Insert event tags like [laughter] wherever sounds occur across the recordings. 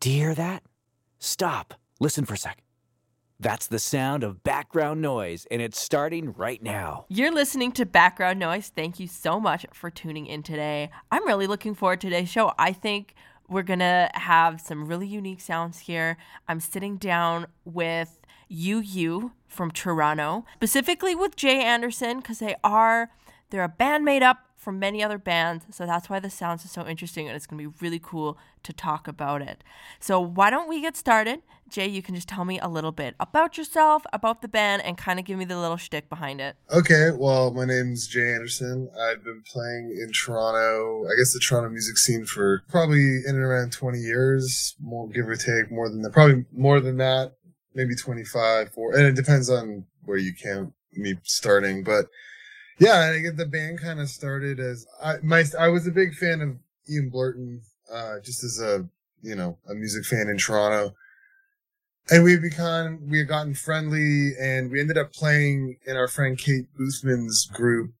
Do you hear that? Stop. Listen for a sec. That's the sound of background noise, and it's starting right now. You're listening to Background Noise. Thank you so much for tuning in today. I'm really looking forward to today's show. I think we're going to have some really unique sounds here. I'm sitting down with UU from Toronto, specifically with Jay Anderson, because they are they're a band made up from many other bands, so that's why the sounds are so interesting and it's going to be really cool to talk about it. So, why don't we get started? Jay, you can just tell me a little bit about yourself, about the band, and kind of give me the little shtick behind it. Okay, well, my name's Jay Anderson. I've been playing in Toronto, I guess the Toronto music scene for probably in and around 20 years, more give or take, more than that, probably more than that, maybe 25, four, and it depends on where you count me starting, but yeah, I get the band kind of started as I my I was a big fan of Ian Blurton, uh, just as a you know a music fan in Toronto, and we become we had gotten friendly, and we ended up playing in our friend Kate Boothman's group,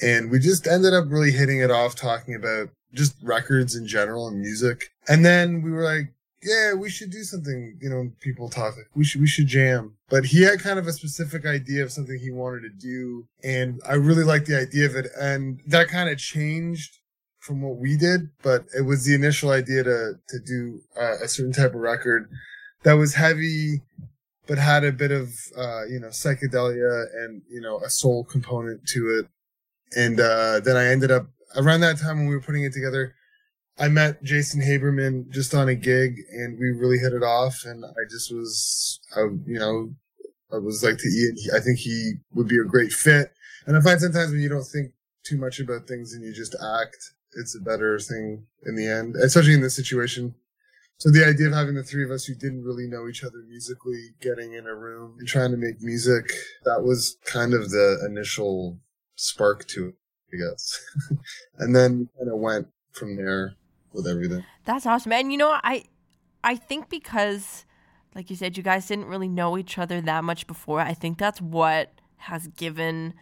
and we just ended up really hitting it off, talking about just records in general and music, and then we were like, yeah, we should do something. You know, people talk like we should we should jam. But he had kind of a specific idea of something he wanted to do, and I really liked the idea of it. And that kind of changed from what we did, but it was the initial idea to to do uh, a certain type of record that was heavy, but had a bit of uh, you know psychedelia and you know a soul component to it. And uh, then I ended up around that time when we were putting it together. I met Jason Haberman just on a gig and we really hit it off. And I just was, I, you know, I was like to Ian, I think he would be a great fit. And I find sometimes when you don't think too much about things and you just act, it's a better thing in the end, especially in this situation. So the idea of having the three of us who didn't really know each other musically getting in a room and trying to make music, that was kind of the initial spark to it, I guess. [laughs] and then kind of went from there with everything. That's awesome. And you know, I I think because like you said, you guys didn't really know each other that much before. I think that's what has given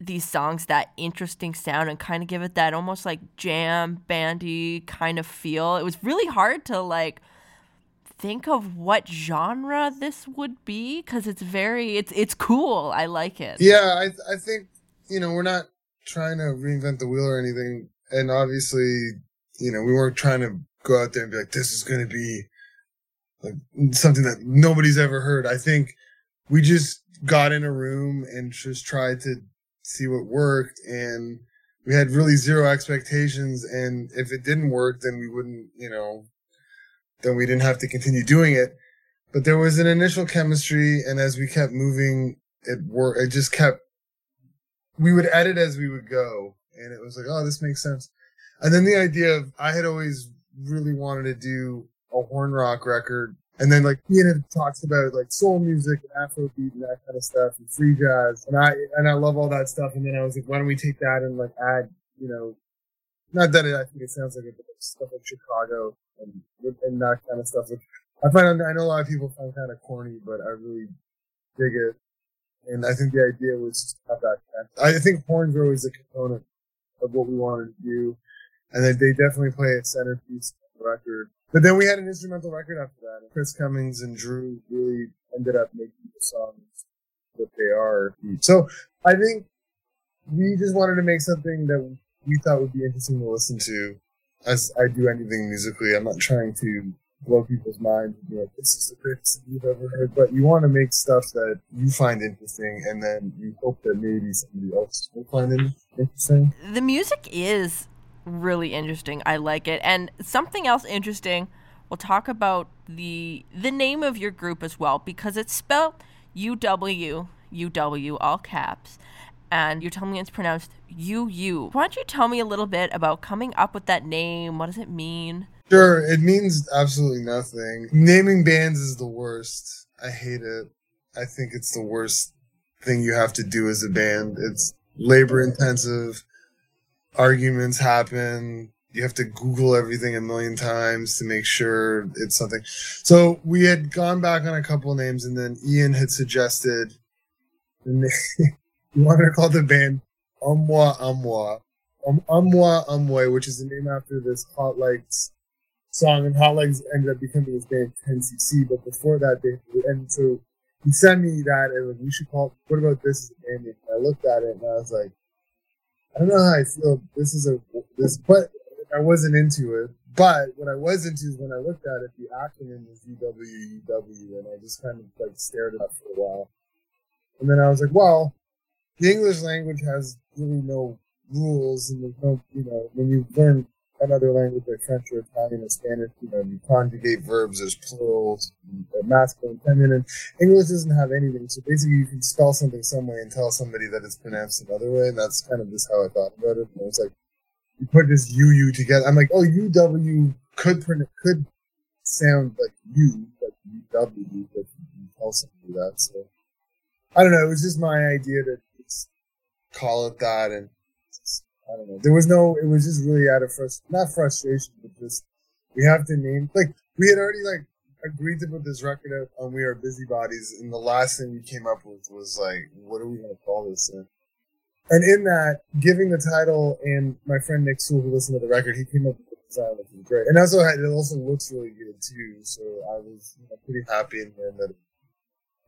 these songs that interesting sound and kind of give it that almost like jam bandy kind of feel. It was really hard to like think of what genre this would be because it's very it's it's cool. I like it. Yeah, I I think you know we're not trying to reinvent the wheel or anything, and obviously you know, we weren't trying to go out there and be like, this is going to be like something that nobody's ever heard. I think we just got in a room and just tried to see what worked and we had really zero expectations and if it didn't work then we wouldn't you know then we didn't have to continue doing it but there was an initial chemistry and as we kept moving it worked it just kept we would edit as we would go and it was like oh this makes sense and then the idea of I had always really wanted to do a horn rock record. And then like Ian had talks about like soul music and Afrobeat and that kind of stuff and free jazz. And I and I love all that stuff. And then I was like, why don't we take that and like add, you know, not that it, I think it sounds like it, but stuff like Chicago and and that kind of stuff. Which I find I know a lot of people find kind of corny, but I really dig it. And I think the idea was just to have that. I think horns are always a component of what we wanted to do and they, they definitely play a centerpiece record. But then we had an instrumental record after that. Chris Cummings and Drew really ended up making the songs that they are. Hmm. So I think we just wanted to make something that we thought would be interesting to listen to. As I do anything musically, I'm not trying to blow people's minds and be like, this is the greatest thing you've ever heard. But you want to make stuff that you find interesting and then you hope that maybe somebody else will find it interesting. The music is really interesting. I like it. And something else interesting, we'll talk about the the name of your group as well because it's spelled U W U W all caps. And you're telling me it's pronounced U U. Why don't you tell me a little bit about coming up with that name? What does it mean? Sure, it means absolutely nothing. Naming bands is the worst. I hate it. I think it's the worst thing you have to do as a band. It's labor intensive arguments happen. You have to Google everything a million times to make sure it's something. So we had gone back on a couple names, and then Ian had suggested we [laughs] wanted to call the band Umwa Umwa, um, Umwa Umwe, which is the name after this Hot Legs song, and Hot Legs ended up becoming his band 10cc. But before that, they and so he sent me that and like, we should call. What about this as a band name? And I looked at it and I was like, I don't know how I feel. This is a this, but I wasn't into it. But what I was into is when I looked at it, the acronym was UWUW, and I just kind of like stared at it for a while. And then I was like, well, the English language has really no rules, and there's no, you know, when you learn another language like French or Italian or Spanish, you know, you conjugate verbs, as plurals, masculine, feminine. English doesn't have anything, so basically you can spell something some way and tell somebody that it's pronounced another way, and that's kind of just how I thought about it. And I was like, you put this UU together. I'm like, oh, UW could could sound like U, like UW, but you tell somebody that. So I don't know. It was just my idea to just call it that, and I don't know. There was no. It was just really out of frustration, not frustration, but just we have to name. Like we had already like agreed to put this record out on We Are Busybodies, and the last thing we came up with was like, what are we gonna call this? And and in that, giving the title, and my friend Nick Sewell, who listened to the record, he came up with the design, was great. And also, it also looks really good too. So I was you know, pretty happy in there that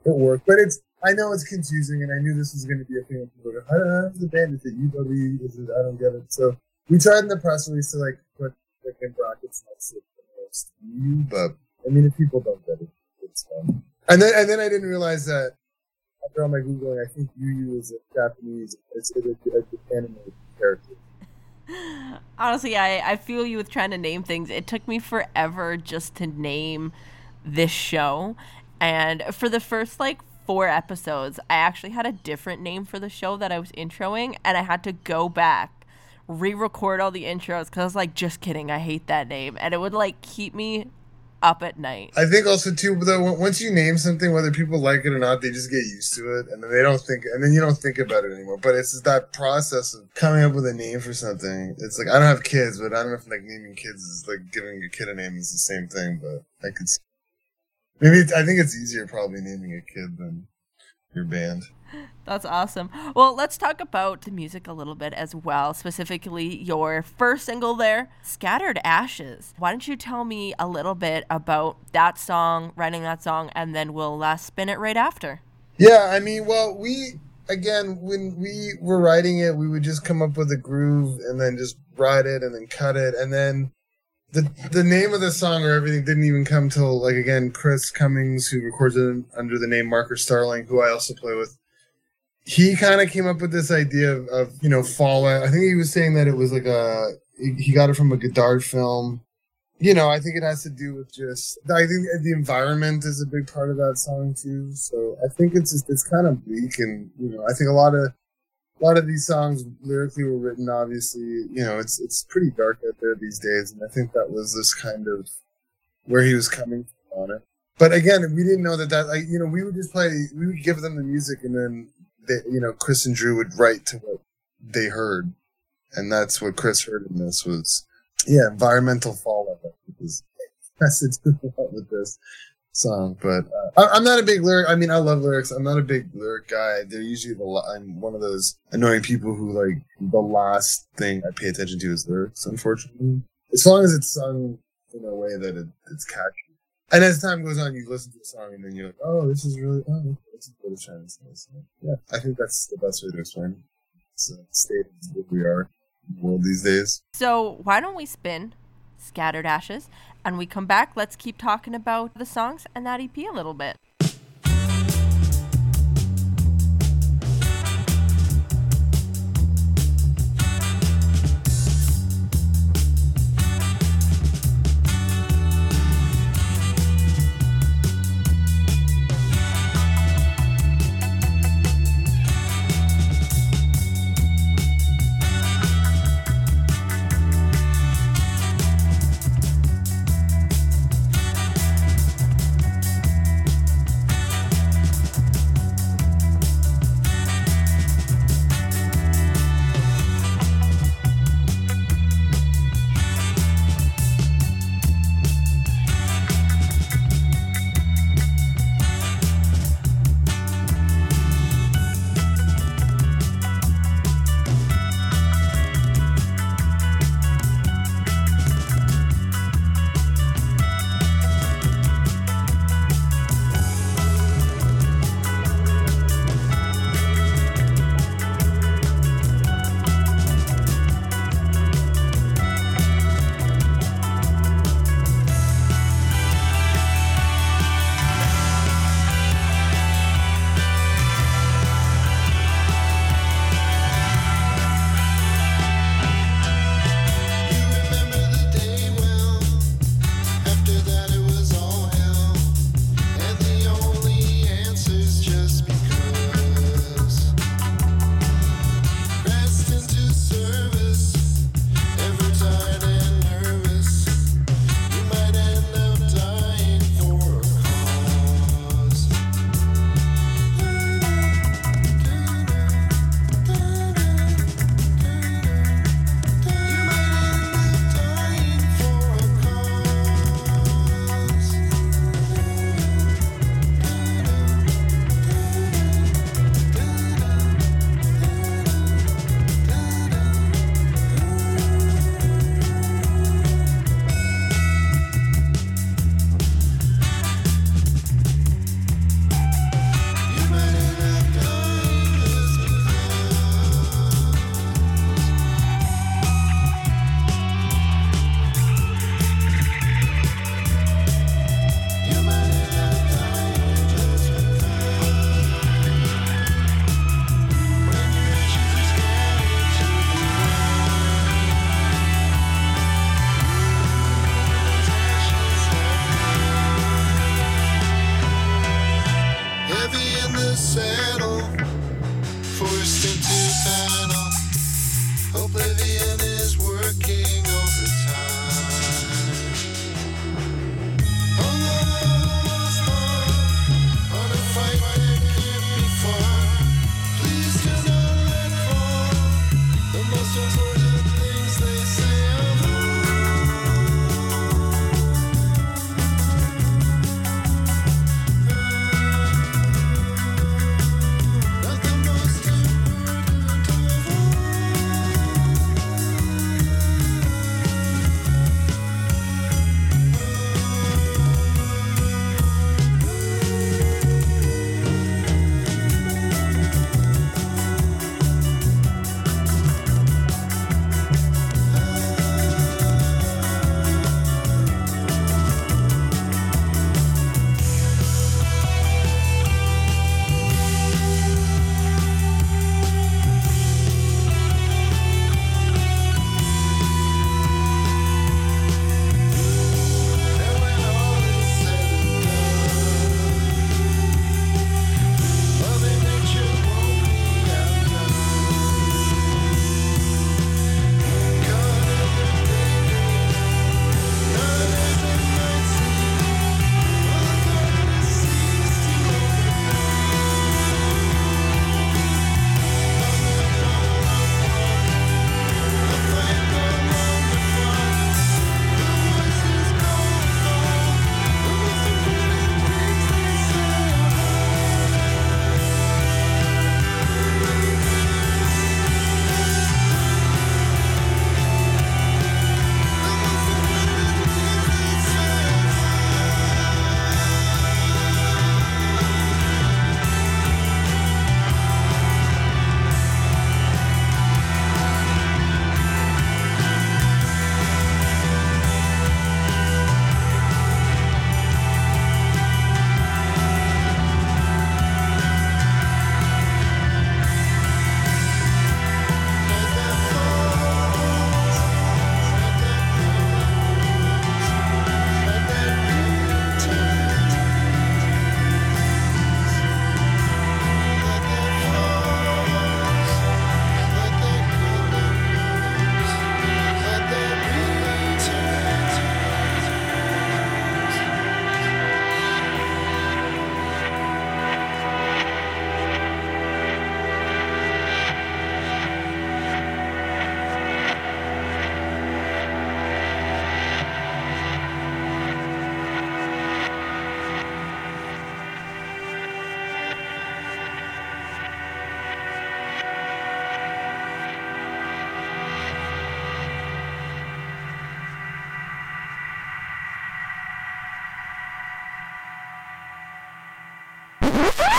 it worked. But it's, I know it's confusing, and I knew this was going to be a thing. I don't know, the band? Is it UW? Is it, I don't get it. So we tried in the press release to like put like in brackets next to most you, but I mean, if people don't get it, it's fine. And then, and then I didn't realize that after all my googling, I think Yu is a Japanese, it's a, a, a anime character. [laughs] Honestly, I, I feel you with trying to name things. It took me forever just to name this show. And for the first like four episodes, I actually had a different name for the show that I was introing, and I had to go back, re record all the intros because I was like, just kidding, I hate that name. And it would like keep me up at night. I think also too, though, once you name something, whether people like it or not, they just get used to it, and then they don't think, and then you don't think about it anymore. But it's that process of coming up with a name for something. It's like I don't have kids, but I don't know if like naming kids is like giving a kid a name is the same thing. But I could see. Maybe I think it's easier probably naming a kid than your band. That's awesome. Well, let's talk about the music a little bit as well, specifically your first single there, Scattered Ashes. Why don't you tell me a little bit about that song, writing that song, and then we'll uh, spin it right after? Yeah, I mean, well, we, again, when we were writing it, we would just come up with a groove and then just write it and then cut it. And then the the name of the song or everything didn't even come till, like, again, Chris Cummings, who records it under the name Marker Starling, who I also play with he kind of came up with this idea of, of, you know fallout. I think he was saying that it was like a he got it from a Godard film. You know, I think it has to do with just I think the environment is a big part of that song too. So I think it's just it's kind of bleak, and you know, I think a lot of a lot of these songs lyrically were written. Obviously, you know, it's it's pretty dark out there these days, and I think that was this kind of where he was coming from on it. But again, we didn't know that that like you know we would just play we would give them the music and then they, you know, Chris and Drew would write to what they heard, and that's what Chris heard in this was, yeah, environmental fallout. Because has to do a lot with this song. But uh, I, am not a big lyric. I mean, I love lyrics. I'm not a big lyric guy. They're usually the. I'm one of those annoying people who like the last thing I pay attention to is lyrics. Unfortunately, as long as it's sung in a way that it, it's catchy. And as time goes on, you listen to the song and then you're like, oh, this is really, oh, this is what it's trying to say. So, yeah, I think that's the best way to explain It's a state of where we are in the world these days. So why don't we spin Scattered Ashes and we come back? Let's keep talking about the songs and that EP a little bit.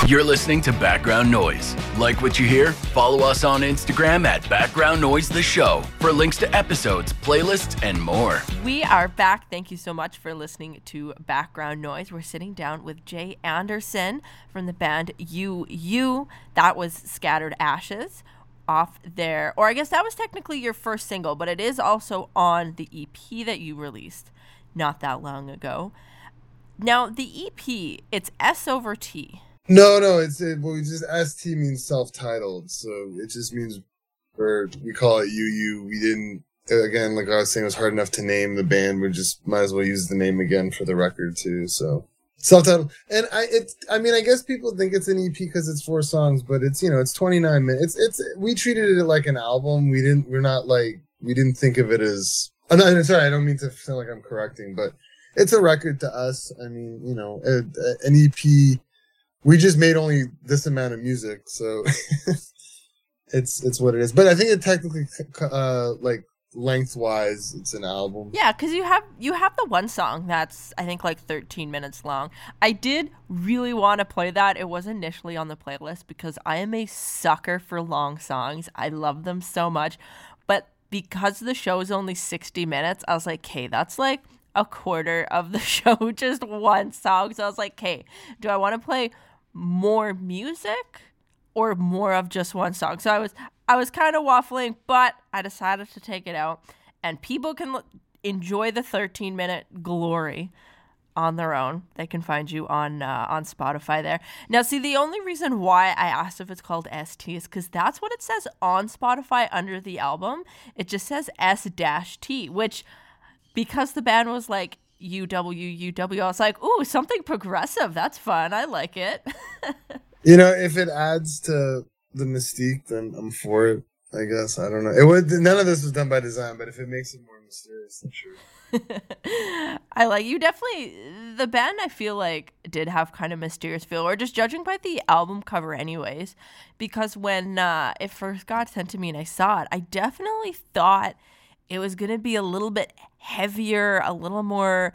You're listening to Background Noise. Like what you hear? Follow us on Instagram at Background Noise The Show for links to episodes, playlists, and more. We are back. Thank you so much for listening to Background Noise. We're sitting down with Jay Anderson from the band You You. That was Scattered Ashes off there, or I guess that was technically your first single, but it is also on the EP that you released not that long ago. Now, the EP, it's S over T. No, no, it's it, well, we just ST means self-titled, so it just means or we call it UU. We didn't again, like I was saying, it was hard enough to name the band. We just might as well use the name again for the record too. So self-titled, and I it's I mean I guess people think it's an EP because it's four songs, but it's you know it's 29 minutes. It's it's we treated it like an album. We didn't we're not like we didn't think of it as. I'm not, sorry, I don't mean to sound like I'm correcting, but it's a record to us. I mean, you know, an EP we just made only this amount of music, so [laughs] it's it's what it is. But I think it technically, uh, like lengthwise, it's an album. Yeah, because you have you have the one song that's I think like 13 minutes long. I did really want to play that. It was initially on the playlist because I am a sucker for long songs. I love them so much, but because the show is only 60 minutes, I was like, "Okay, that's like." a quarter of the [laughs] show just one song so i was like okay do i want to play more music or more of just one song. So I was I was kind of waffling, but I decided to take it out and people can l- enjoy the 13 minute glory on their own. They can find you on uh, on Spotify there. Now, see, the only reason why I asked if it's called ST is because that's what it says on Spotify under the album. It just says S T, which because the band was like UW UW. I was like, ooh, something progressive. That's fun. I like it. [laughs] you know, if it adds to the mystique, then I'm for it. I guess I don't know. It would none of this was done by design, but if it makes it more mysterious, then sure. [laughs] I like you definitely the band I feel like did have kind of mysterious feel or just judging by the album cover anyways because when uh, it first got sent to me and I saw it I definitely thought it was going to be a little bit heavier, a little more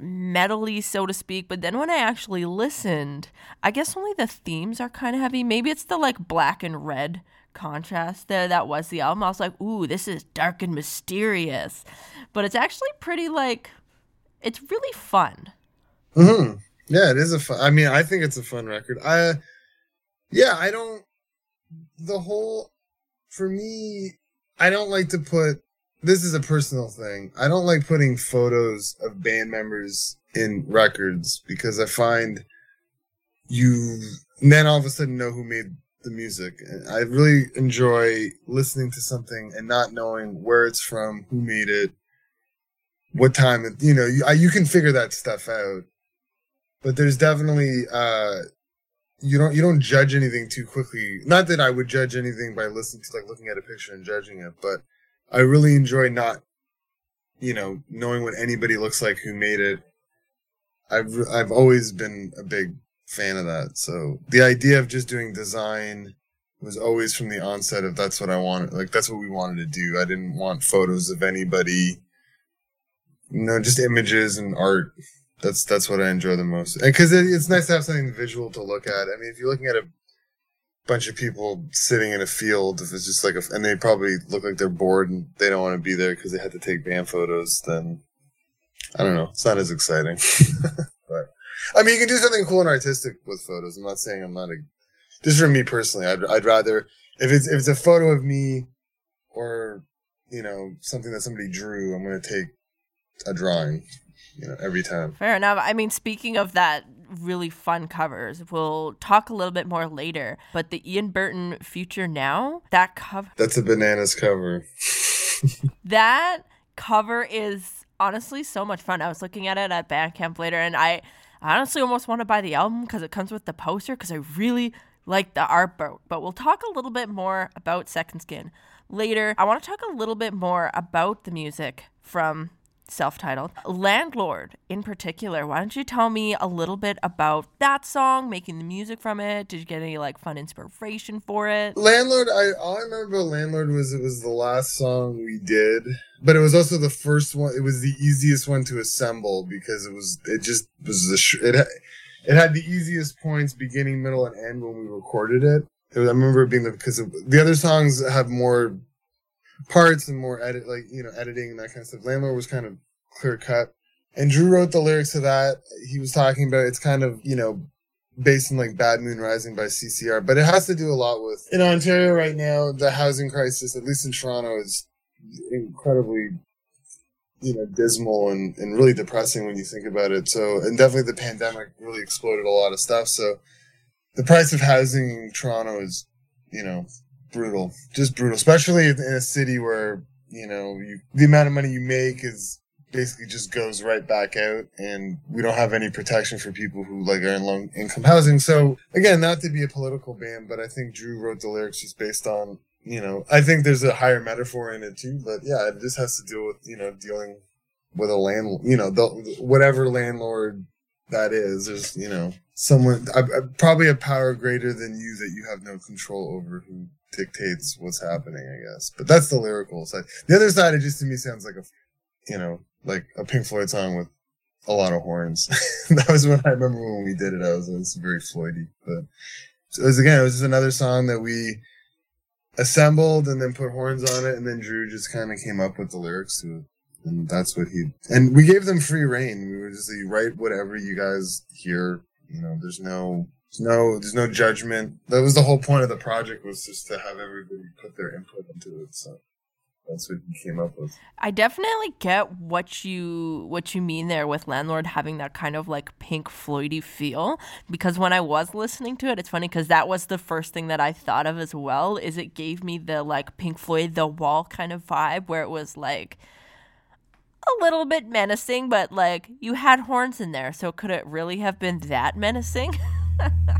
metally, so to speak. But then when I actually listened, I guess only the themes are kind of heavy. Maybe it's the like black and red contrast there that was the album. I was like, ooh, this is dark and mysterious. But it's actually pretty like, it's really fun. Hmm. Yeah, it is a fun. I mean, I think it's a fun record. I, yeah, I don't. The whole, for me, I don't like to put this is a personal thing. I don't like putting photos of band members in records because I find you then all of a sudden know who made the music. I really enjoy listening to something and not knowing where it's from, who made it, what time. It, you know, you, I, you can figure that stuff out. But there's definitely uh, you don't you don't judge anything too quickly. Not that I would judge anything by listening to like looking at a picture and judging it, but I really enjoy not, you know, knowing what anybody looks like who made it. I've I've always been a big fan of that. So the idea of just doing design was always from the onset of that's what I wanted. Like that's what we wanted to do. I didn't want photos of anybody. Know, just images and art. That's that's what I enjoy the most. And Because it, it's nice to have something visual to look at. I mean, if you're looking at a bunch of people sitting in a field, if it's just like a, and they probably look like they're bored and they don't want to be there because they had to take band photos, then I don't know. It's not as exciting. [laughs] but I mean, you can do something cool and artistic with photos. I'm not saying I'm not a, just for me personally, I'd, I'd rather, if it's, if it's a photo of me or, you know, something that somebody drew, I'm going to take a drawing, you know, every time. Fair enough. I mean, speaking of that, really fun covers. We'll talk a little bit more later. But the Ian Blurton Future Now, that cover. That's a bananas cover. [laughs] that cover is honestly so much fun. I was looking at it at Bandcamp later and I honestly almost want to buy the album because it comes with the poster because I really like the art. But we'll talk a little bit more about Second Skin later. I want to talk a little bit more about the music from self titled. Landlord, in particular, why don't you tell me a little bit about that song, making the music from it? Did you get any like fun inspiration for it? Landlord, I all I remember about Landlord was it was the last song we did, but it was also the first one. It was the easiest one to assemble because it was it just was the sh- it it had the easiest points, beginning, middle, and end when we recorded it. it was, I remember it being the because the other songs have more parts and more edit, like you know, editing and that kind of stuff. Landlord was kind of clear cut, and Drew wrote the lyrics to that. He was talking about it's kind of you know based in like Bad Moon Rising by CCR, but it has to do a lot with in Ontario right now. The housing crisis, at least in Toronto, is incredibly you know dismal and, and really depressing when you think about it. So and definitely the pandemic really exploded a lot of stuff. So the price of housing in Toronto is you know brutal, just brutal, especially in a city where you know you, the amount of money you make is basically just goes right back out and we don't have any protection for people who like are in low income housing. So again not to be a political band but i think drew wrote the lyrics just based on you know i think there's a higher metaphor in it too but yeah it just has to do with you know dealing with a land you know the, whatever landlord that is there's you know someone I, I, probably a power greater than you that you have no control over who dictates what's happening i guess but that's the lyrical side the other side it just to me sounds like a you know like a Pink Floyd song with a lot of horns. [laughs] that was when I remember when we did it. I was, it was very Floydy, but it was again, it was just another song that we assembled and then put horns on it, and then Drew just kind of came up with the lyrics to it, and that's what he. And we gave them free reign. We were just like, write whatever you guys hear. You know, there's no. There's no, there's no judgment. That was the whole point of the project was just to have everybody put their input into it. So that's what you came up with. I definitely get what you what you mean there with landlord having that kind of like Pink Floydy feel because when I was listening to it, it's funny because that was the first thing that I thought of as well. Is it gave me the like Pink Floyd The Wall kind of vibe where it was like a little bit menacing, but like you had horns in there, so could it really have been that menacing? [laughs]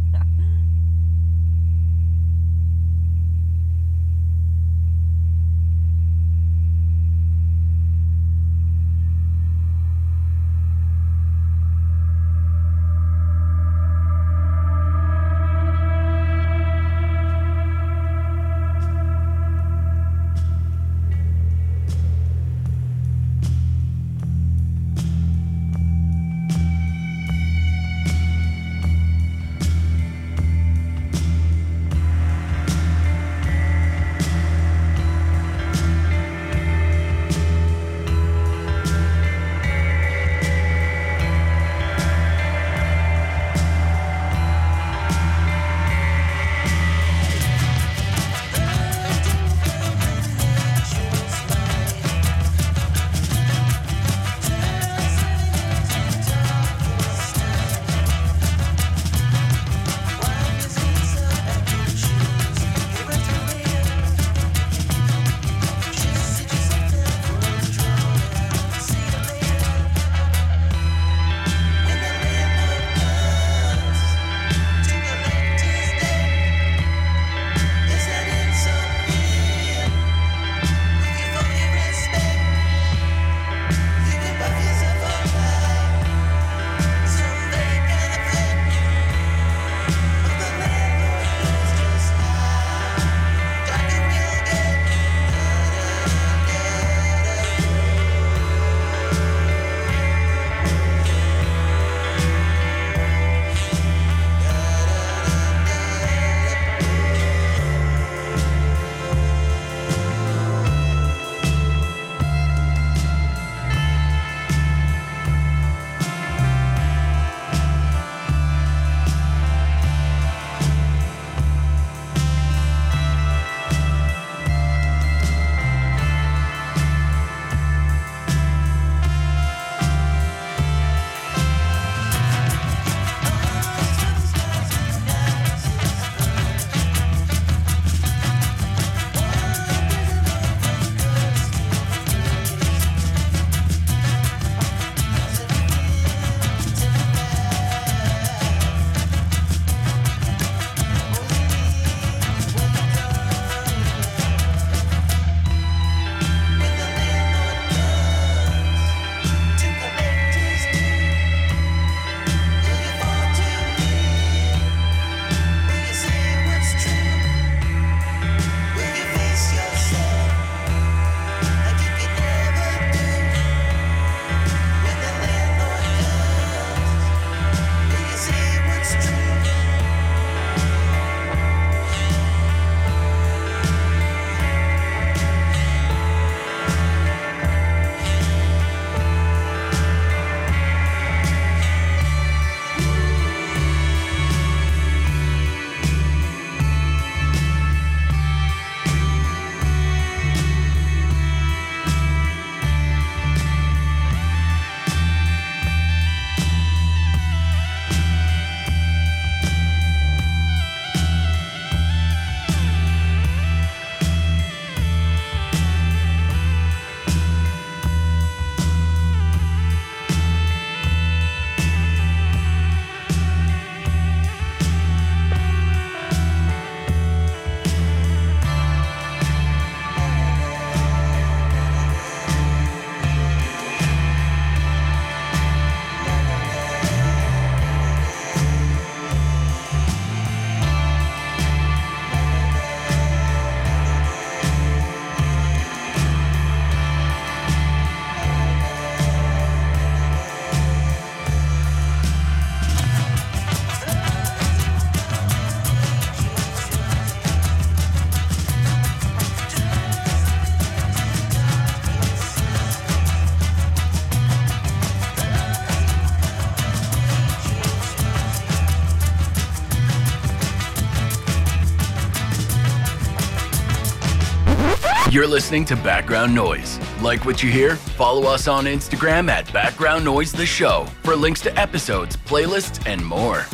You're listening to Background Noise. Like what you hear? Follow us on Instagram at Background Noise The Show for links to episodes, playlists, and more.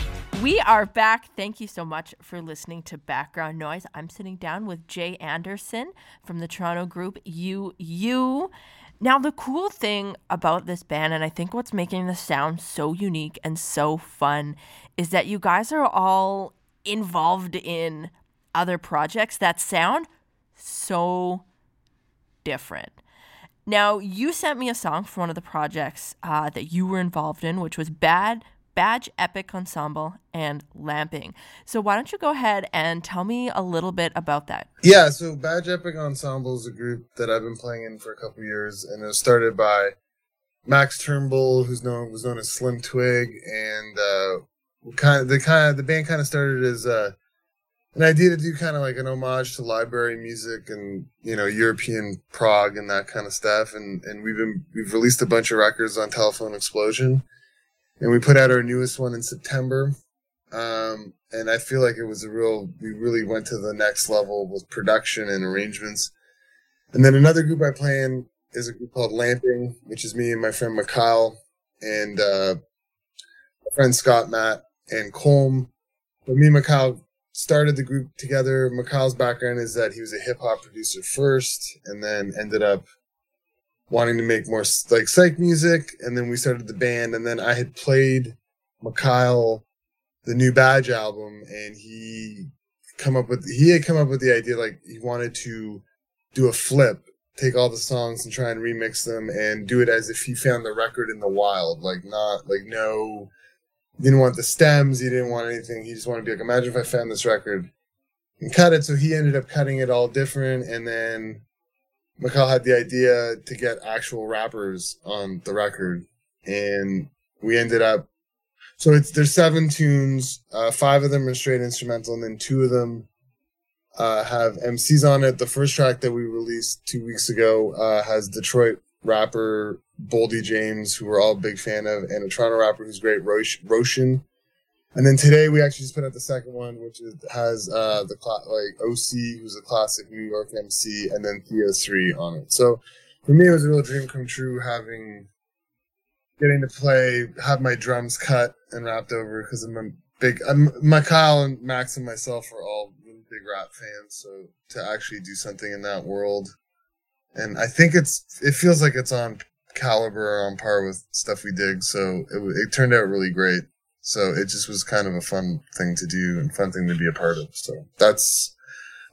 We are back. Thank you so much for listening to Background Noise. I'm sitting down with Jay Anderson from the Toronto group UU. Now, the cool thing about this band, and I think what's making the sound so unique and so fun, is that you guys are all involved in other projects that sound so different. Now, you sent me a song for one of the projects uh, that you were involved in, which was Bad Badge Époque Ensemble and Lamping. So, why don't you go ahead and tell me a little bit about that? Yeah, so Badge Époque Ensemble is a group that I've been playing in for a couple years, and it was started by Max Turnbull, who's known was known as Slim Twig, and uh, kind of the kind of the band kind of started as uh, an idea to do kind of like an homage to library music and you know European prog and that kind of stuff. And and we've been we've released a bunch of records on Telephone Explosion, and we put out our newest one in September. Um, and I feel like it was a real we really went to the next level with production and arrangements. And then another group I play in is a group called Lamping, which is me and my friend Mikhail and uh, my friend Scott Matt and Colm. But me and Mikhail started the group together. Mikhail's background is that he was a hip hop producer first, and then ended up wanting to make more like psych music. And then we started the band, and then I had played Mikhail the new Badge album, and he come up with he had come up with the idea like he wanted to do a flip take all the songs and try and remix them and do it as if he found the record in the wild like not like no he didn't want the stems. He didn't want anything. He just wanted to be like, imagine if I found this record and cut it. So he ended up cutting it all different. And then Mikhail had the idea to get actual rappers on the record. And we ended up, so it's, there's seven tunes. Uh, five of them are straight instrumental and then two of them, uh, have MCs on it. The first track that we released two weeks ago, uh, has Detroit rapper Boldy James, who we're all a big fan of, and a Toronto rapper who's great, Roshan. And then today we actually just put out the second one, which is, has uh, the cl- like OC, who's a classic New York MC, and then Theo Three on it. So for me, it was a real dream come true having getting to play, have my drums cut and wrapped over because I'm a big. I'm, Mikhail and Max and myself are all really big rap fans, so to actually do something in that world and I think it's it feels like it's on caliber on par with stuff we dig. So it it turned out really great. So it just was kind of a fun thing to do and fun thing to be a part of. So that's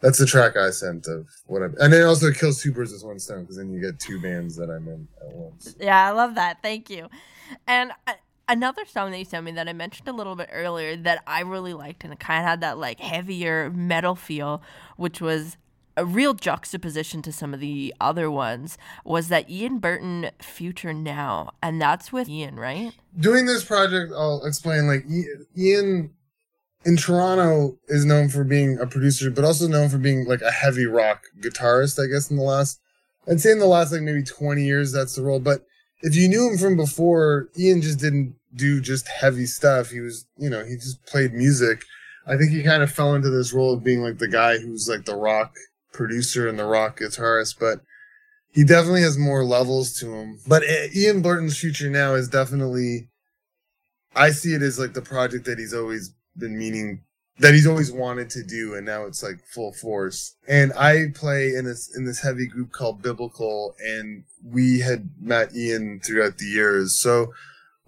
that's the track I sent of what I and it also kills two birds with one stone because then you get two bands that I'm in at once. Yeah, I love that. Thank you. And I, another song that you sent me that I mentioned a little bit earlier that I really liked and it kind of had that like heavier metal feel, which was a real juxtaposition to some of the other ones was that Ian Blurton Future Now, and that's with Ian, right? Doing this project, I'll explain. Like Ian in Toronto is known for being a producer, but also known for being like a heavy rock guitarist. I guess in the last, I'd say in the last like maybe twenty years, that's the role. But if you knew him from before, Ian just didn't do just heavy stuff. He was, you know, he just played music. I think he kind of fell into this role of being like the guy who's like the rock producer and the rock guitarist, but he definitely has more levels to him. But Ian Blurton's future now is definitely, I see it as like the project that he's always been meaning, that he's always wanted to do, and now it's like full force. And I play in this in this heavy group called Biblical, and we had met Ian throughout the years, so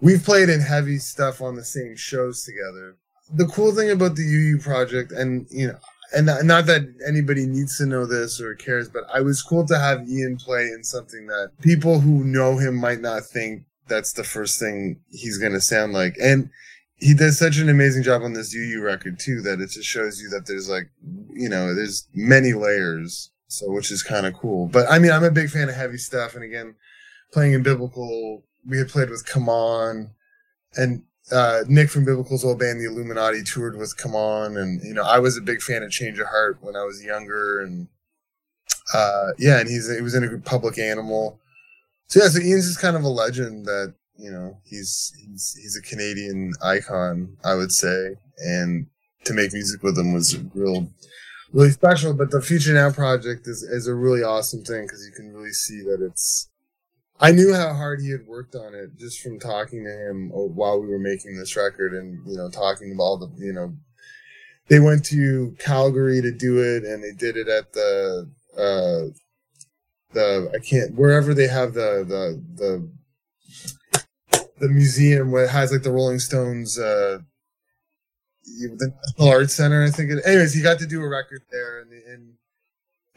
we've played in heavy stuff on the same shows together. The cool thing about the UWUW project, and you know, and not that anybody needs to know this or cares, but I was cool to have Ian play in something that people who know him might not think that's the first thing he's going to sound like. And he does such an amazing job on this UWUW record too that it just shows you that there's like, you know, there's many layers. So, which is kind of cool. But I mean, I'm a big fan of heavy stuff. And again, playing in biblical, we had played with C'mon and uh, Nick from Biblical's old band, the Illuminati, toured with C'mon, and you know I was a big fan of Change of Heart when I was younger, and uh, yeah, and he's he was in a Public Animal, so yeah, so Ian's just kind of a legend that you know he's he's he's a Canadian icon, I would say, and to make music with him was real really special. But the Future Now project is is a really awesome thing because you can really see that it's. I knew how hard he had worked on it just from talking to him while we were making this record, and you know, talking about all the you know, they went to Calgary to do it, and they did it at the uh, the I can't wherever they have the the the the museum where it has like the Rolling Stones uh the National Arts Center I think anyways he got to do a record there and, and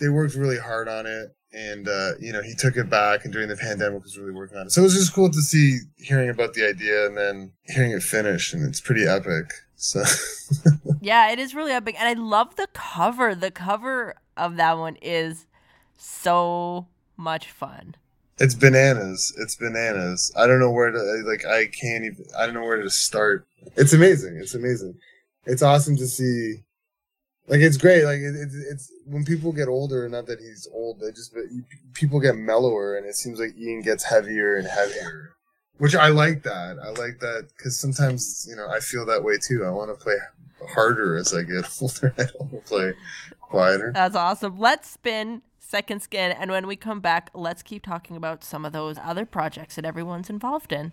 they worked really hard on it and uh, you know he took it back and during the pandemic was really working on it so it was just cool to see hearing about the idea and then hearing it finished and it's pretty epic so [laughs] yeah it is really epic and i love the cover the cover of that one is so much fun. It's bananas. It's bananas. I don't know where to like. I can't even. I don't know where to start. It's amazing. It's amazing. It's awesome to see. Like it's great. Like it, it, it's when people get older. Not that he's old. They just but people get mellower, and it seems like Ian gets heavier and heavier. Which I like that. I like that because sometimes you know I feel that way too. I want to play harder as I get [laughs] older. I don't want to play quieter. That's awesome. Let's spin Second Skin. And when we come back, let's keep talking about some of those other projects that everyone's involved in.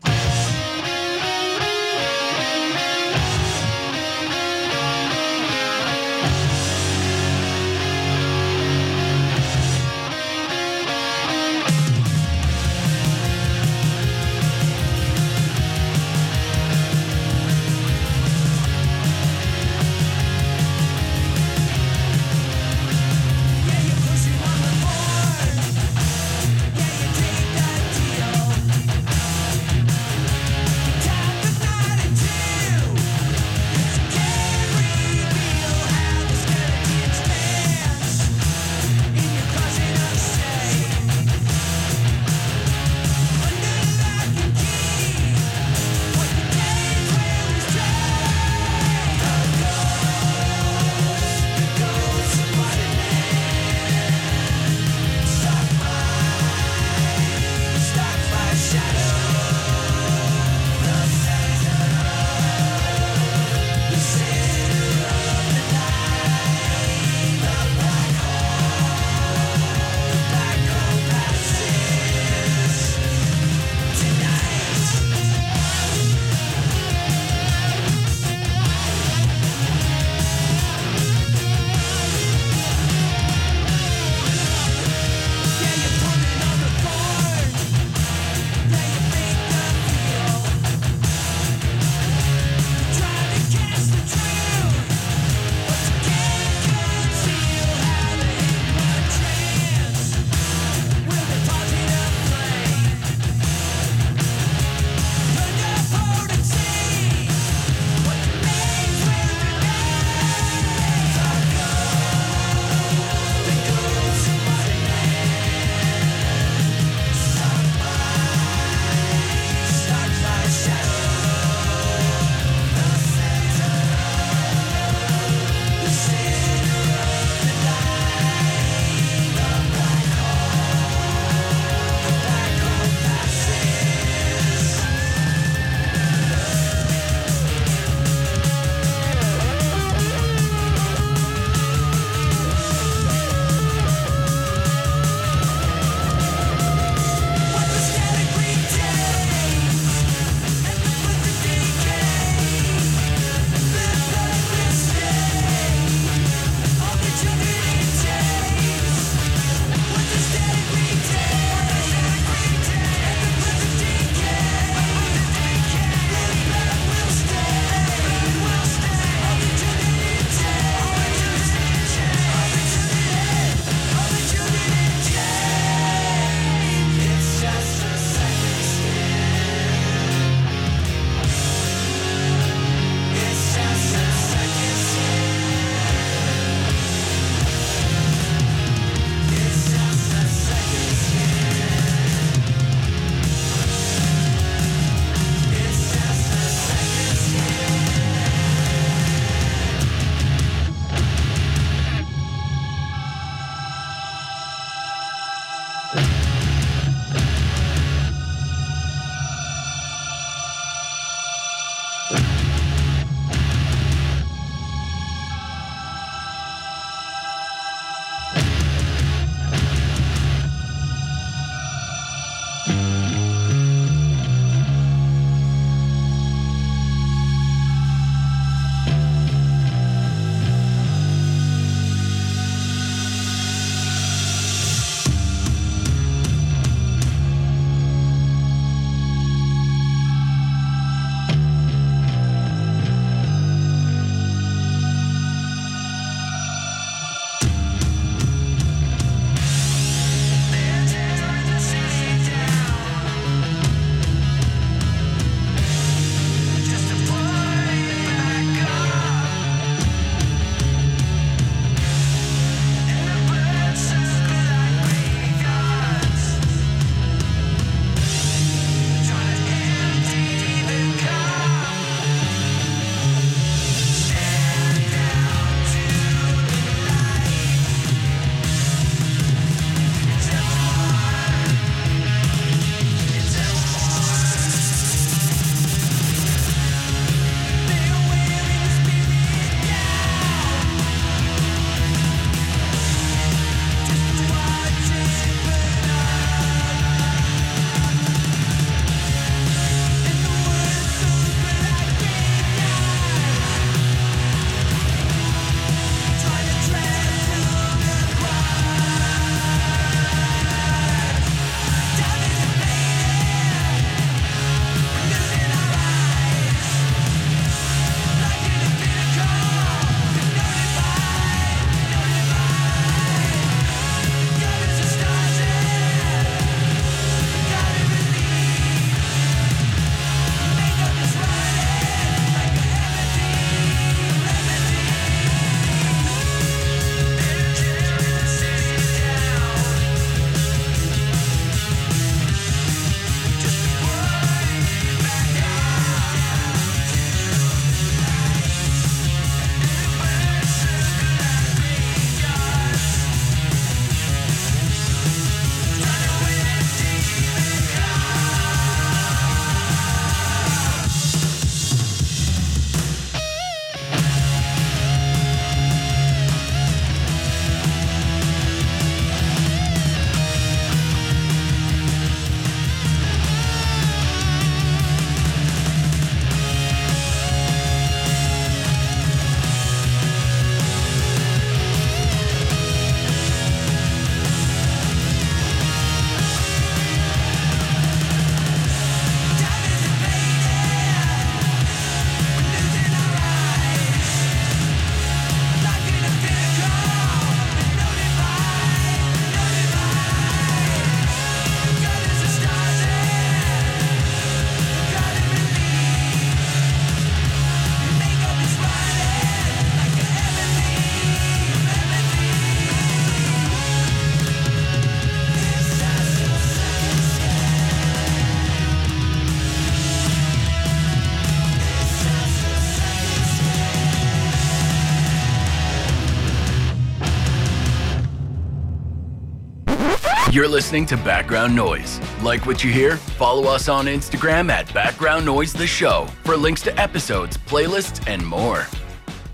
You're listening to Background Noise. Like what you hear? Follow us on Instagram at Background Noise The Show for links to episodes, playlists, and more.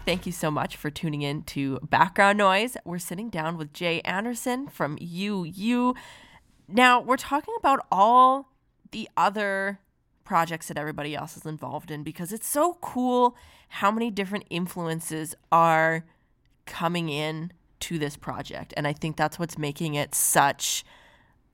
Thank you so much for tuning in to Background Noise. We're sitting down with Jay Anderson from UWUW. Now, we're talking about all the other projects that everybody else is involved in because it's so cool how many different influences are coming in to this project. And I think that's what's making it such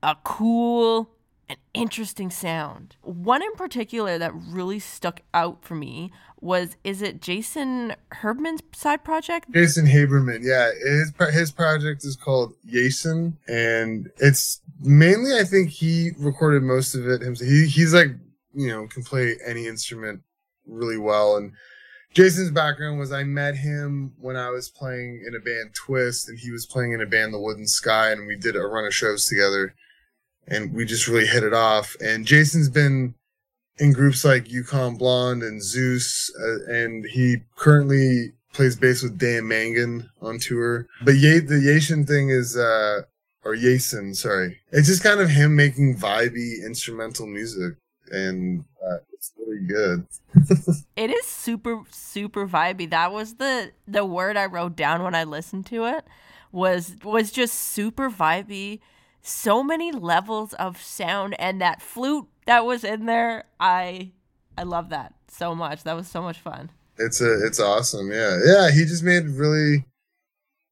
a cool and interesting sound. One in particular that really stuck out for me was is it Jason Herbman's side project? Yaehsun Haberman, yeah, his his project is called Jason, and it's mainly I think he recorded most of it himself. He he's like you know can play any instrument really well, and Jason's background was I met him when I was playing in a band Twist, and he was playing in a band The Wooden Sky, and we did a run of shows together, and we just really hit it off. And Jason's been in groups like Yukon Blonde and Zeus, uh, and he currently plays bass with Dan Mangan on tour. But Ye- the Yaehsun thing is, uh, or Yaehsun, sorry, it's just kind of him making vibey instrumental music, and uh, it's really good. it is super super vibey. That was the the word I wrote down when I listened to it was was just super vibey. So many levels of sound and that flute that was in there. I I love that so much. That was so much fun. It's a it's awesome. Yeah. Yeah, he just made really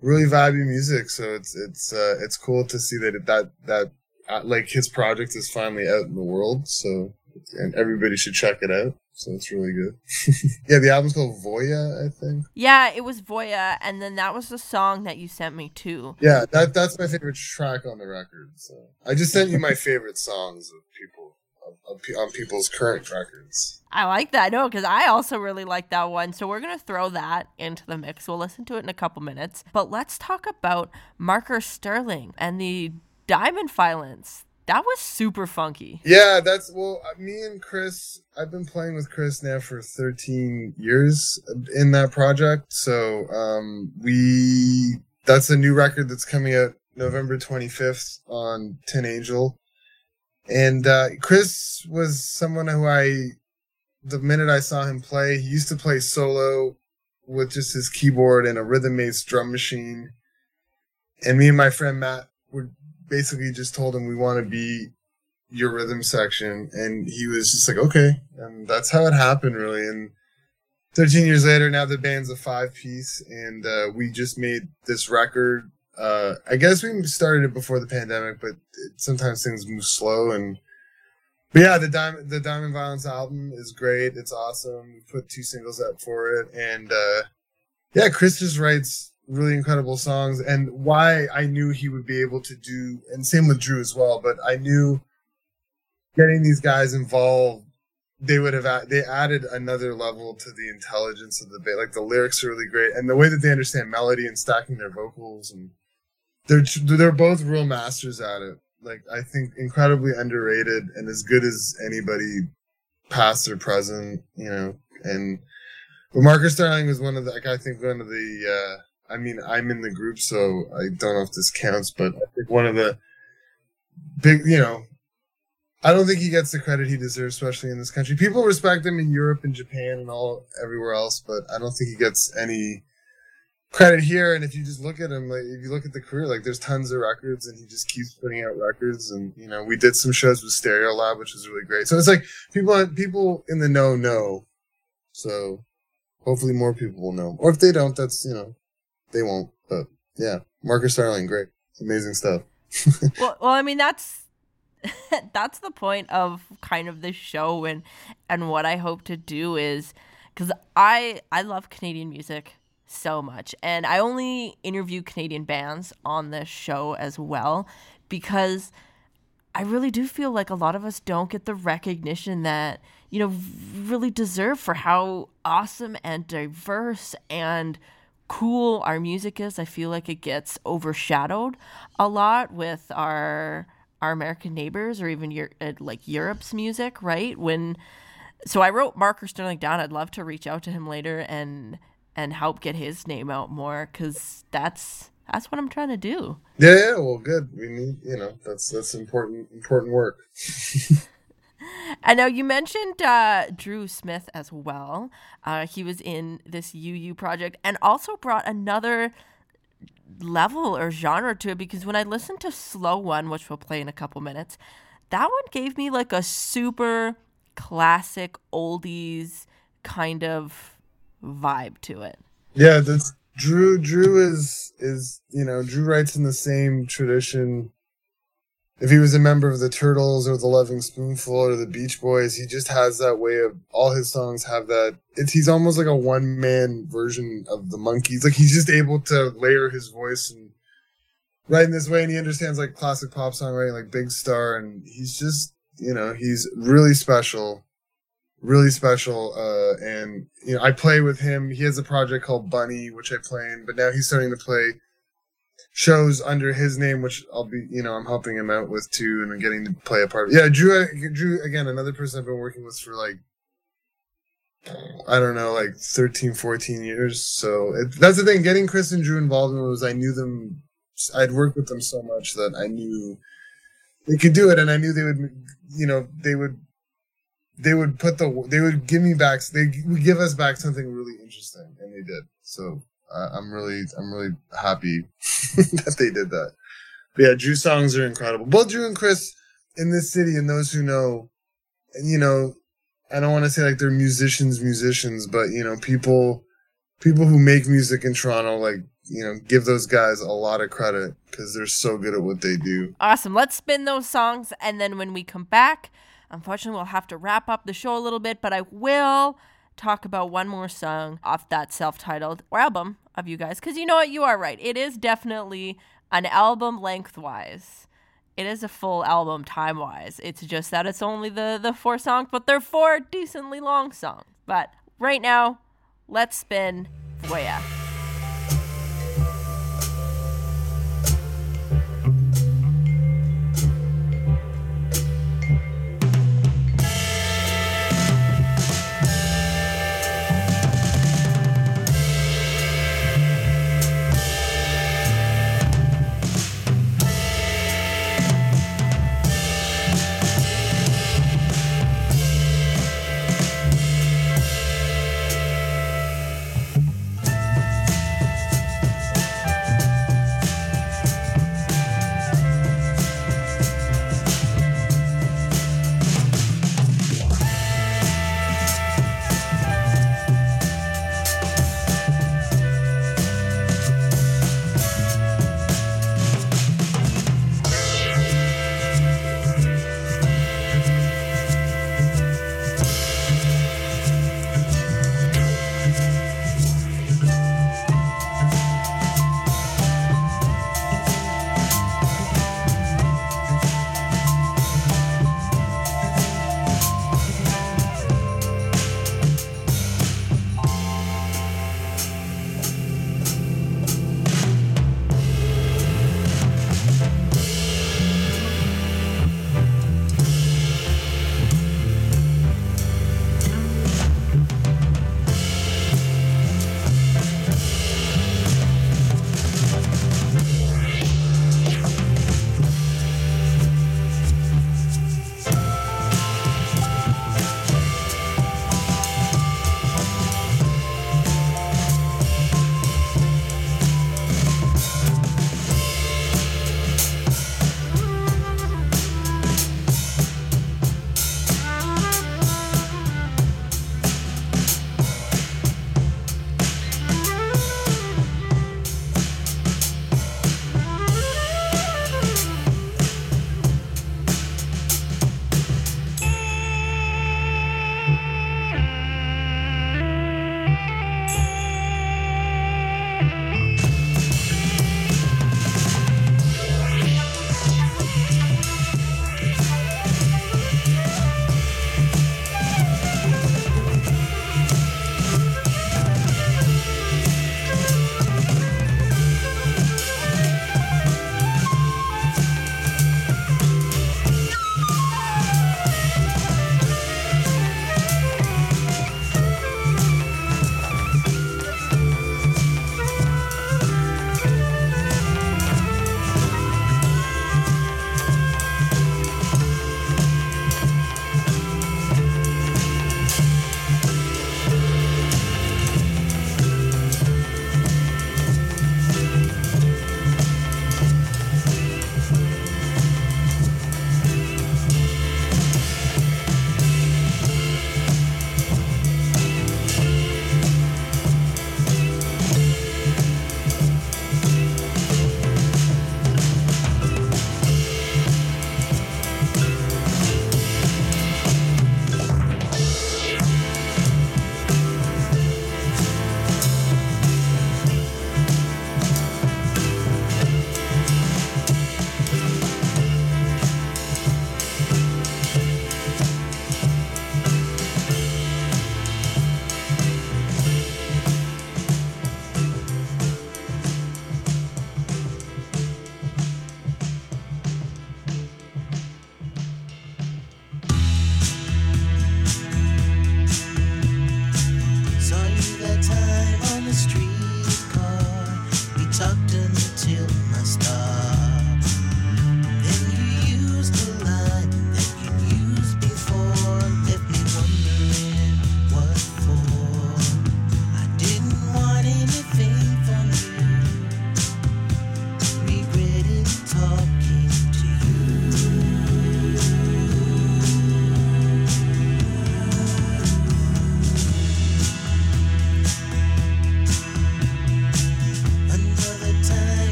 really vibey music, so it's it's uh it's cool to see that that that uh, like his project is finally out in the world, so and everybody should check it out. So it's really good. [laughs] yeah, the album's called Voya, I think. Yeah, it was Voya, and then that was the song that you sent me too. Yeah, that that's my favorite track on the record. So I just sent you my [laughs] favorite songs of people of, of, on people's current records. I like that. No, because I also really like that one. So we're gonna throw that into the mix. We'll listen to it in a couple minutes. But let's talk about Marker Starling and the Diamond Violence that was super funky. Yeah, that's well, uh, me and Chris. I've been playing with Chris now for 13 years in that project. So um, we that's a new record that's coming out November 25th on Tin Angel. And uh, Chris was someone who I, the minute I saw him play, he used to play solo with just his keyboard and a Rhythm Mates drum machine. And me and my friend Matt would basically just told him we want to be your rhythm section. And he was just like okay. And that's how it happened really. And 13 years later now the band's a five piece and uh, we just made this record. Uh, i guess we started it before the pandemic but it, sometimes things move slow and but yeah the diamond the diamond violence album is great. It's awesome. We put two singles out for it. And uh, yeah chris just writes really incredible songs and why I knew he would be able to do and same with Drew as well but I knew getting these guys involved they would have they added another level to the intelligence of the bit like the lyrics are really great and the way that they understand melody and stacking their vocals and they're they're both real masters at it. Like I think incredibly underrated and as good as anybody past or present you know and but Marker Starling was one of the like I think one of the uh I mean, I'm in the group, so I don't know if this counts, but I think one of the big, you know, I don't think he gets the credit he deserves, especially in this country. People respect him in Europe and Japan and all everywhere else, but I don't think he gets any credit here. And if you just look at him, like if you look at the career, like there's tons of records, and he just keeps putting out records. And you know, we did some shows with Stereolab, which was really great. So it's like people people in the know know. So hopefully more people will know, or if they don't, that's you know they won't. But yeah, Marker Starling, great, amazing stuff. [laughs] well, well, I mean that's [laughs] that's the point of kind of this show and and what I hope to do is because I I love Canadian music so much and I only interview Canadian bands on this show as well because I really do feel like a lot of us don't get the recognition that you know really deserve for how awesome and diverse and cool our music is, I feel like it gets overshadowed a lot with our our American neighbors or even your uh, like Europe's music, right? When so I wrote Marker Starling down. I'd love to reach out to him later and and help get his name out more because that's That's what I'm trying to do. Yeah, yeah. Well, good. We need, you know, that's that's important important work. [laughs] I know you mentioned uh, Drew Smith as well. Uh, he was in this UWUW project and also brought another level or genre to it because when I listened to Slow One, which we'll play in a couple minutes, that one gave me like a super classic oldies kind of vibe to it. Yeah, that's Drew. Drew is is you know Drew writes in the same tradition. If he was a member of the Turtles or the Lovin' Spoonful or the Beach Boys, he just has that way of all his songs have that. It's he's almost like a one man version of the Monkees. Like he's just able to layer his voice and write in this way, and he understands like classic pop songwriting, like Big Star, and he's just you know he's really special really special. Uh, and you know, I play with him. He has a project called Bunny, which I play in, but now he's starting to play shows under his name, which I'll be, you know, I'm helping him out with too, and I'm getting to play a part. Of. Yeah, Drew, Drew again, another person I've been working with for like. I don't know, like 13, 14 years. So it, that's the thing. Getting Chris and Drew involved in it was I knew them. I'd worked with them so much that I knew they could do it, and I knew they would. You know, they would they would put the they would give me back they would give us back something really interesting and they did so i'm really i'm really happy [laughs] that they did that. But yeah drew songs are incredible. Both drew and chris in this city and those who know and you know i don't want to say like they're musicians musicians but you know people people who make music in toronto like you know give those guys a lot of credit because they're so good at what they do. Awesome. Let's spin those songs and then when we come back Unfortunately, we'll have to wrap up the show a little bit, but I will talk about one more song off that self titled album of you guys. Because you know what? You are right. It is definitely an album lengthwise. It is a full album time wise. It's just that it's only the, the four songs, but they're four decently long songs. But right now, let's spin Voya.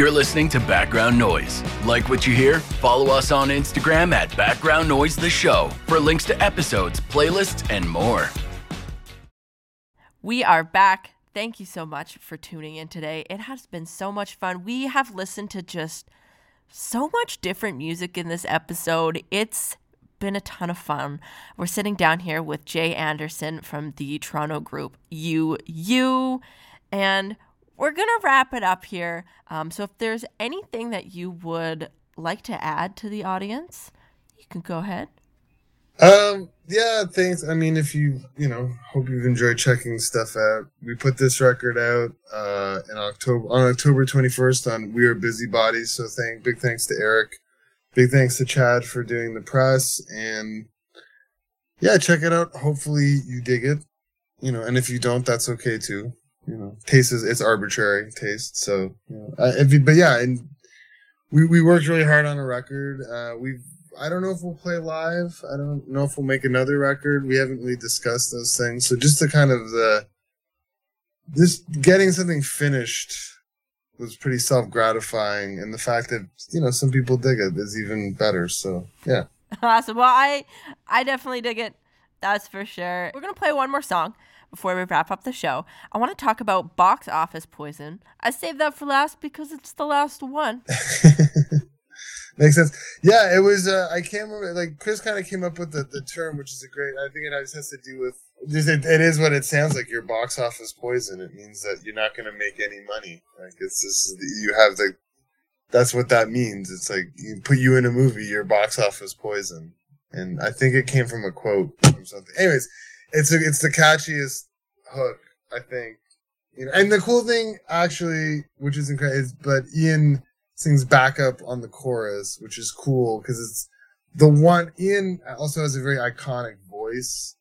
You're listening to Background Noise. Like what you hear? Follow us on Instagram at Background Noise The Show for links to episodes, playlists, and more. We are back. Thank you so much for tuning in today. It has been so much fun. We have listened to just so much different music in this episode. It's been a ton of fun. We're sitting down here with Jay Anderson from the Toronto group UWUW, and we're going to wrap it up here. Um, so if there's anything that you would like to add to the audience, you can go ahead. Um, yeah, thanks. I mean, if you, you know, hope you've enjoyed checking stuff out. We put this record out, uh, in October, on October 21st on We Are Busybodies. So thank, big thanks to Eric. Big thanks to Chad for doing the press and yeah, check it out. Hopefully you dig it, you know, and if you don't, that's okay too you know, taste is it's arbitrary taste. So, you know, uh, if you, but yeah, and we we worked really hard on a record. Uh, we've I don't know if we'll play live. I don't know if we'll make another record. We haven't really discussed those things. So just the kind of the this getting something finished was pretty self gratifying, and the fact that you know some people dig it is even better. So yeah. [laughs] Awesome. Well, I I definitely dig it. That's for sure. We're gonna play one more song before we wrap up the show, I want to talk about box office poison. I saved that for last because it's the last one. [laughs] Makes sense. Yeah, it was. Uh, I can't remember. Like Chris kind of came up with the, the term, which is a great. I think it has to do with. It, it is what it sounds like. You're box office poison. It means that you're not going to make any money. Like it's just you have the. That's what that means. It's like you put you in a movie, you're box office poison. And I think it came from a quote from something. Anyways, it's a, it's the catchiest hook, I think. You know, and the cool thing actually, which is incredible, is but Ian sings backup on the chorus, which is cool because it's the one. Ian also has a very iconic voice,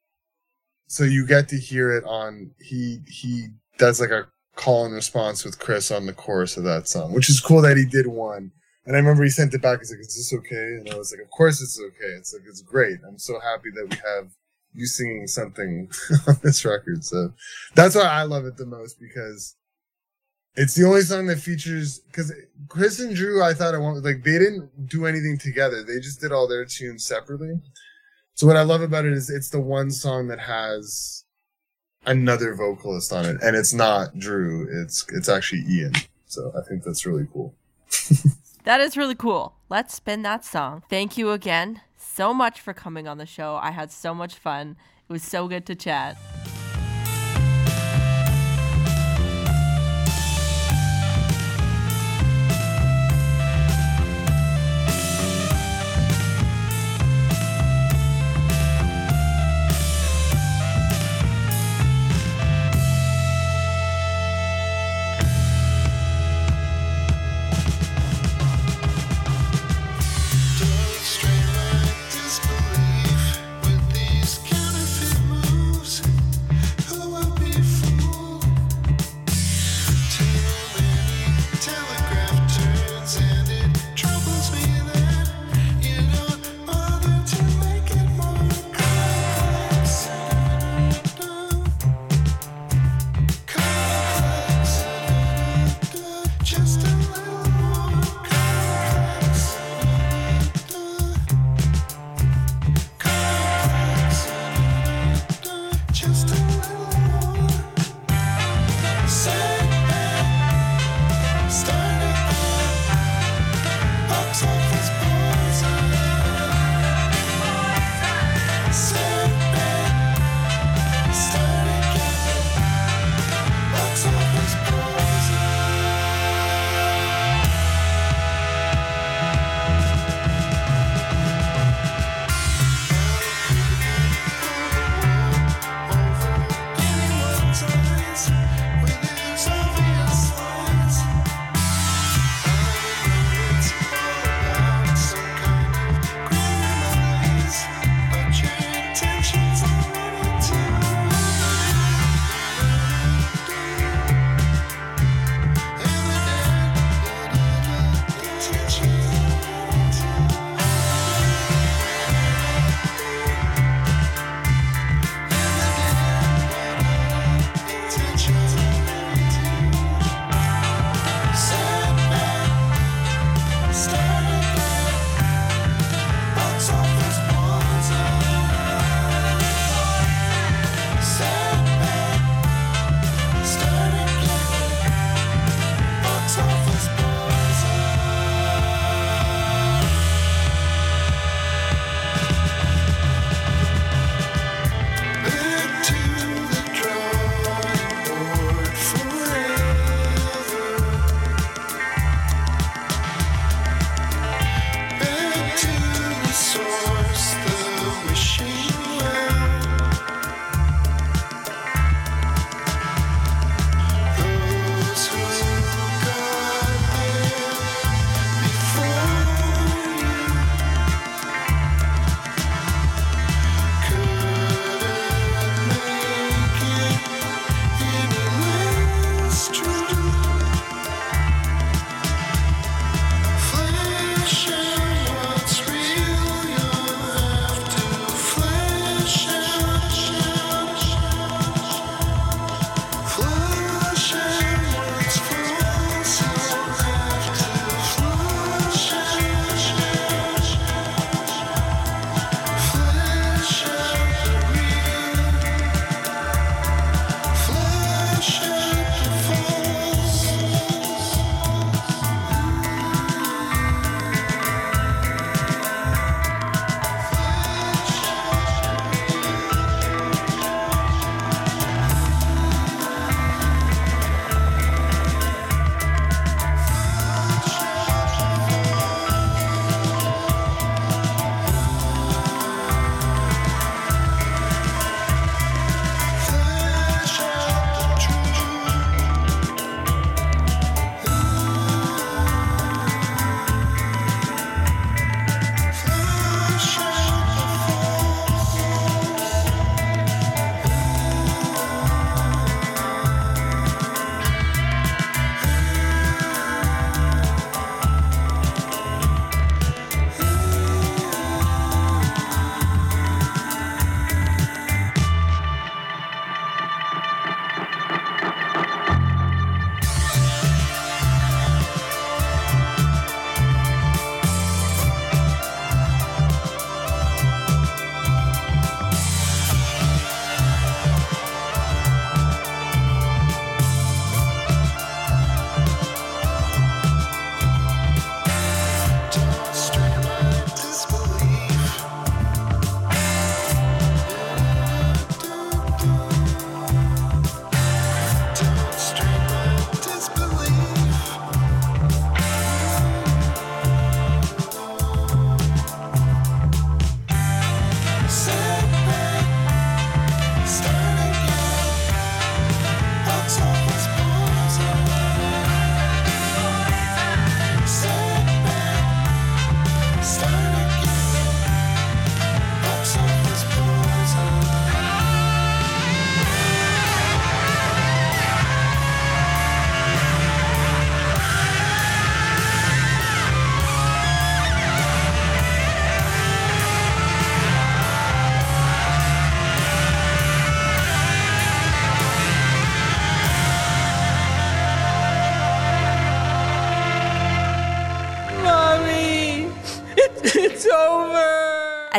so you get to hear it on. He he does like a call and response with Chris on the chorus of that song, which is cool that he did one. And I remember he sent it back. He's like, "Is this okay?" And I was like, "Of course it's okay. It's like it's great. I'm so happy that we have you singing something [laughs] on this record. So that's why I love it the most because it's the only song that features because Chris and Drew, I thought I wanted like they didn't do anything together. They just did all their tunes separately. So what I love about it is it's the one song that has another vocalist on it, and it's not Drew. It's it's actually Ian. So I think that's really cool. [laughs] that is really cool. Let's spin that song. Thank you again so much for coming on the show. I had so much fun. It was so good to chat.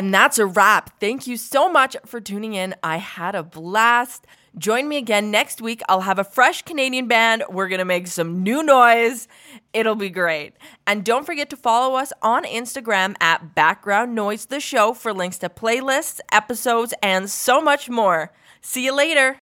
And that's a wrap. Thank you so much for tuning in. I had a blast. Join me again next week. I'll have a fresh Canadian band. We're going to make some new noise. It'll be great. And don't forget to follow us on Instagram at Background Noise the Show for links to playlists, episodes, and so much more. See you later.